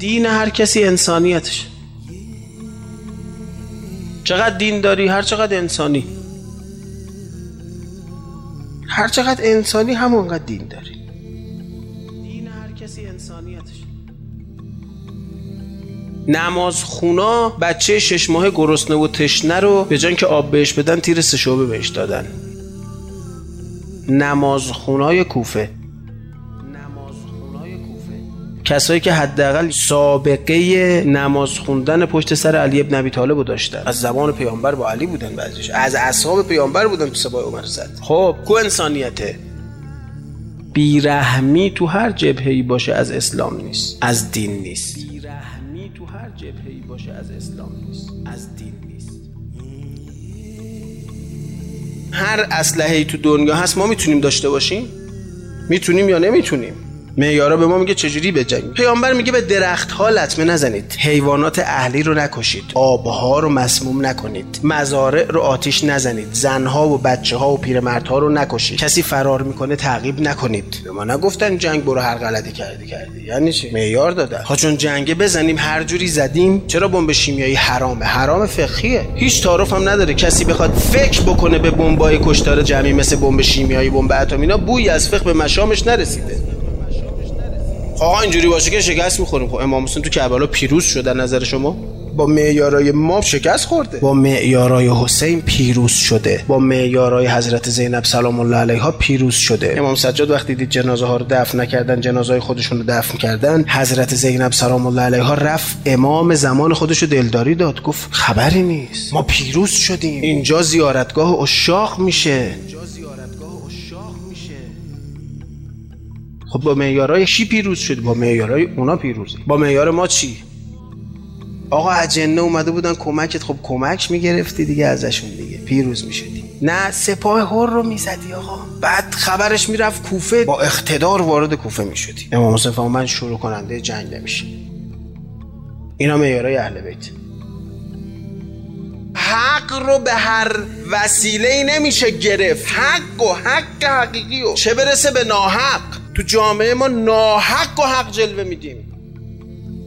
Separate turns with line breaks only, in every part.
دین هر کسی انسانیتش. چقدر دین داری هر چقدر انسانی. هر چقدر انسانی همونقدر دین داری. دین هر کسی انسانیتش. نماز خونا بچه شش ماه گرسنه و تشنه رو به جان که آب بهش بدن تیر سه شعبه بهش دادن. نماز خونای کوفه. کسایی که حداقل سابقه نماز خوندن پشت سر علی ابن ابی طالب داشتن. از زمان پیامبر با علی بودن بعضیش. از اصحاب پیامبر بودن تو سبای عمر زد. خب کو انسانیته؟ بیرحمی تو هر جبهه‌ای باشه از اسلام نیست. از دین نیست. بیرحمی تو هر جبهه‌ای باشه از اسلام نیست. از دین نیست. هر اسلحه‌ای تو دنیا هست ما می‌تونیم داشته باشیم؟ می‌تونیم یا نمی‌تونیم؟ معیارا به ما میگه چجوری بجنگیم؟ پیامبر میگه به درخت ها لطمه نزنید. حیوانات اهلی رو نکشید. آبها رو مسموم نکنید. مزارع رو آتیش نزنید. زنها و بچه ها و پیرمردها رو نکشید. کسی فرار می‌کنه تعقیب نکنید. به ما نگفتن جنگ برو هر غلطی کردی کردی. یعنی چی؟ معیار دادن. ها چون جنگ بزنیم هر جوری زدیم چرا بمب شیمیایی حرامه؟ حرام فقهیه. هیچ تعارف هم نداره. کسی بخواد فکر بکنه به بمبای کشتار جمعی مثل بمب شیمیایی بمب اتمی اینا بوی از فقه به مشامش نرسیده. آقا اینجوری باشه که شکست می‌خوریم. خب امام حسین تو کربلا پیروز شده نظر شما؟ با معیارای ما شکست خورده. با معیارای حسین پیروز شده. با معیارای حضرت زینب سلام الله علیها پیروز شده. امام سجاد وقتی دید جنازه ها رو دفن نکردن جنازه های خودشون رو دفن کردن حضرت زینب سلام الله علیها رفت امام زمان خودش رو دلداری داد. گفت خبری نیست. ما پیروز شدیم. اینجا زیارتگاه اشاق میشه. خب با معیارای چی پیروز شد با معیارای اونا پیروزه با معیار ما چی؟ آقا اجنه اومده بودن کمکت. خب کمک می‌گرفتی دیگه ازشون دیگه. پیروز می‌شدی. نه سپاه هر رو می‌زدی آقا. بعد خبرش می‌رفت کوفه. با اقتدار وارد کوفه می‌شدی. امام حسین من شروع کننده جنگ نمیشه اینا معیارای اهل بیت. حق رو به هر وسیله ای نمیشه گرفت. حق و حق حقیقی و چه برسه به ناحق. تو جامعه ما ناحق و حق جلوه میدیم.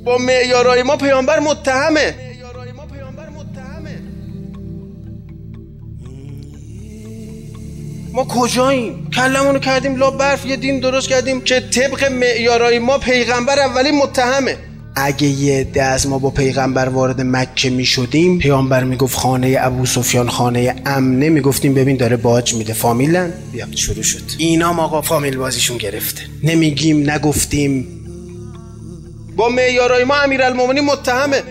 با معیارای ما پیامبر متهمه. ما کجاییم؟ کلمونو کردیم لا برف یه دین درست کردیم که طبق معیارای ما پیغمبر اولی متهمه. اگه یه ده از ما با پیغمبر وارد مکه می شدیم پیامبر می‌گفت خانه ابو سفیان خانه امنه می‌گفتیم ببین داره باج میده. فامیلن؟ بیا شروع شد. اینا آقا فامیل بازیشون گرفته. نمیگیم نگفتیم. با معیارای ما امیرالمومنین متهمه.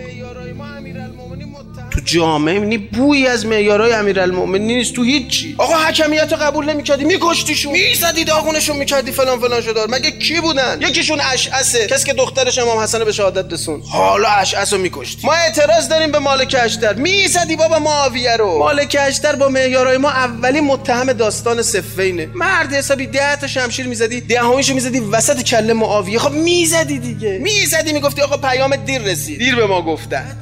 جامعه نی بوی از معیارای امیرالمومنین نیست تو هیچی. آقا حکمیت رو قبول نمی‌کردی میکشتیشون می‌زدی داغونشون می‌کردی فلان فلان شدار مگه کی بودن؟ یکیشون اشعسه کسی که دخترش امام حسن به شهادت رسون حالا اشعس رو میکشتی. ما اعتراض داریم به مالک اشتر. می‌زدی بابا معاویه رو. مالک اشتر با معیارای ما اولی متهم داستان صفینه. مرد حسابی ده تا شمشیر می‌زدی دهمیشو می‌زدی وسط کله معاویه. خب می‌زدی دیگه. می‌زدی می‌گفتی آقا پیام دیر رسید. دیر به ما گفتن.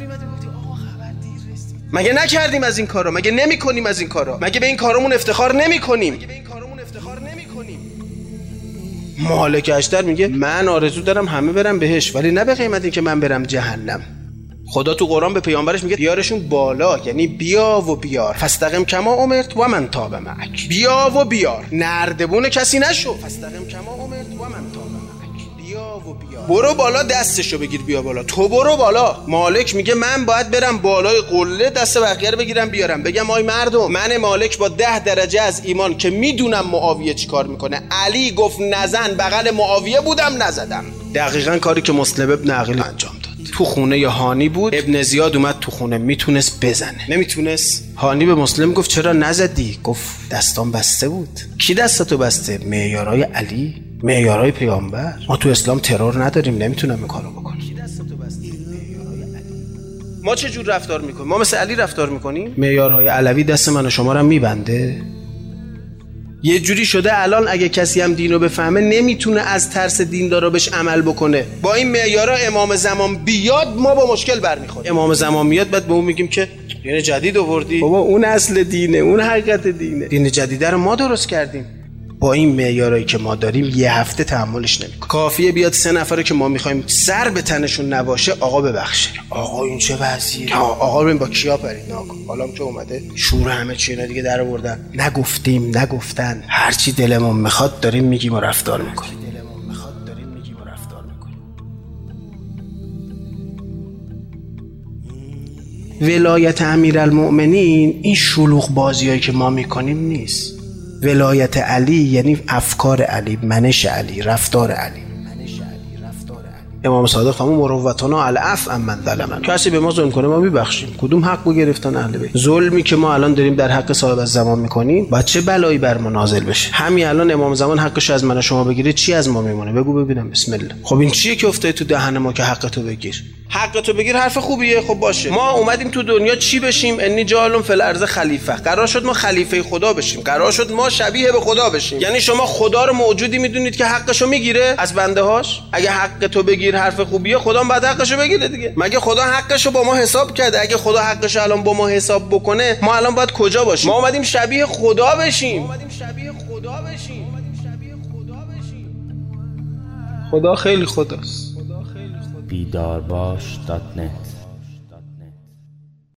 مگه نکردیم از این کارا مگه نمی کنیم از این کارا مگه به این کارمون افتخار نمی کنیم مالک اشتر میگه من آرزو دارم همه برم بهش ولی نه به قیمت که من برم جهنم. خدا تو قرآن به پیامبرش میگه بیارشون بالا یعنی بیا و بیار. فستقم کما امرت و من تاب معک. بیا و بیار. نردبون کسی نشو. فستقم کما امرت و من تاب برو بالا دستشو بگیر بیا بالا. تو برو بالا. مالک میگه من باید برم بالای قله دست بقیه رو بگیرم بیارم. بگم آی مردم من مالک با ده درجه از ایمان که می‌دونم معاویه چیکار می‌کنه. علی گفت نزن بغل معاویه بودم نزدم. دقیقا کاری که مسلم ابن عقیل انجام داد. تو خونه یا هانی بود. ابن زیاد اومد تو خونه. می‌تونست بزنه. نمی‌تونست. هانی به مسلم گفت چرا نزدی؟ گفت دستان بسته بود. کی دستاتو بسته؟ معیارای علی؟ معیارهای پیامبر. ما تو اسلام ترور نداریم نمی‌تونم این کارو بکنم. ما چه جور رفتار می‌کنیم؟ ما مثل علی رفتار می‌کنیم؟ معیارهای علوی دست من و شما رو میبنده. یه جوری شده الان اگه کسی هم دینو بفهمه نمی‌تونه از ترس دیندارا بهش عمل بکنه. با این معیارا امام زمان بیاد ما با مشکل برمیخوریم. امام زمان میاد بعد به اون میگیم که دین جدید آوردی. بابا اون اصل دینه اون حقیقت دینه. دین جدیده رو ما درست کردیم. با این معیارایی که ما داریم یه هفته تحملش نمی‌کنه. کافیه بیاد سه نفره که ما می‌خوایم سر به تنشون نباشه آقا ببخشه. آقا این چه وضعیه؟ آقا رو با کیا برید حالا که اومده. شور همه چی اینا دیگه در آوردن نگفتیم نگفتن. هرچی دلمون می‌خواد داریم میگیم و رفتار می‌کنیم. ولایت امیرالمؤمنین این شلوغ بازیایی که ما می‌کنیم نیست. ولایت علی یعنی افکار علی منش علی رفتار علی. امام صادق فرمود مروتنا العف ام من ظلمن کسی به ما ظلم کنه ما میبخشیم. کدوم حق بو گرفتن اهل بیت؟ ظلمی که ما الان داریم در حق صاحب از زمان می‌کنیم با چه بلایی بر ما نازل بشه؟ همین الان امام زمان حقش از من شما بگیره چی از ما میمونه؟ بگو ببینم. بسم الله. خب این چیه که افتاده تو دهن ما که حق تو بگیر؟ حق تو بگیر حرف خوبیه خب باشه. ما اومدیم تو دنیا چی بشیم؟ انی جالون فل ارض خلیفه. قرار شد ما خلیفه خدا بشیم. قرار شد ما شبیه به خدا بشیم. یعنی شما خدا رو موجودی می‌دونید که حقشو می‌گیره؟ از بنده هاش اگه حق تو بگیر حرف خوبیه خدا بعد حقشو بگیره دیگه. مگه خدا حقشو با ما حساب کرده؟ اگه خدا حقشو الان با ما حساب بکنه ما الان باید کجا باشیم؟ ما اومدیم شبیه خدا بشیم. ما اومدیم شبیه خدا بشیم. خدا خیلی خداست.
دات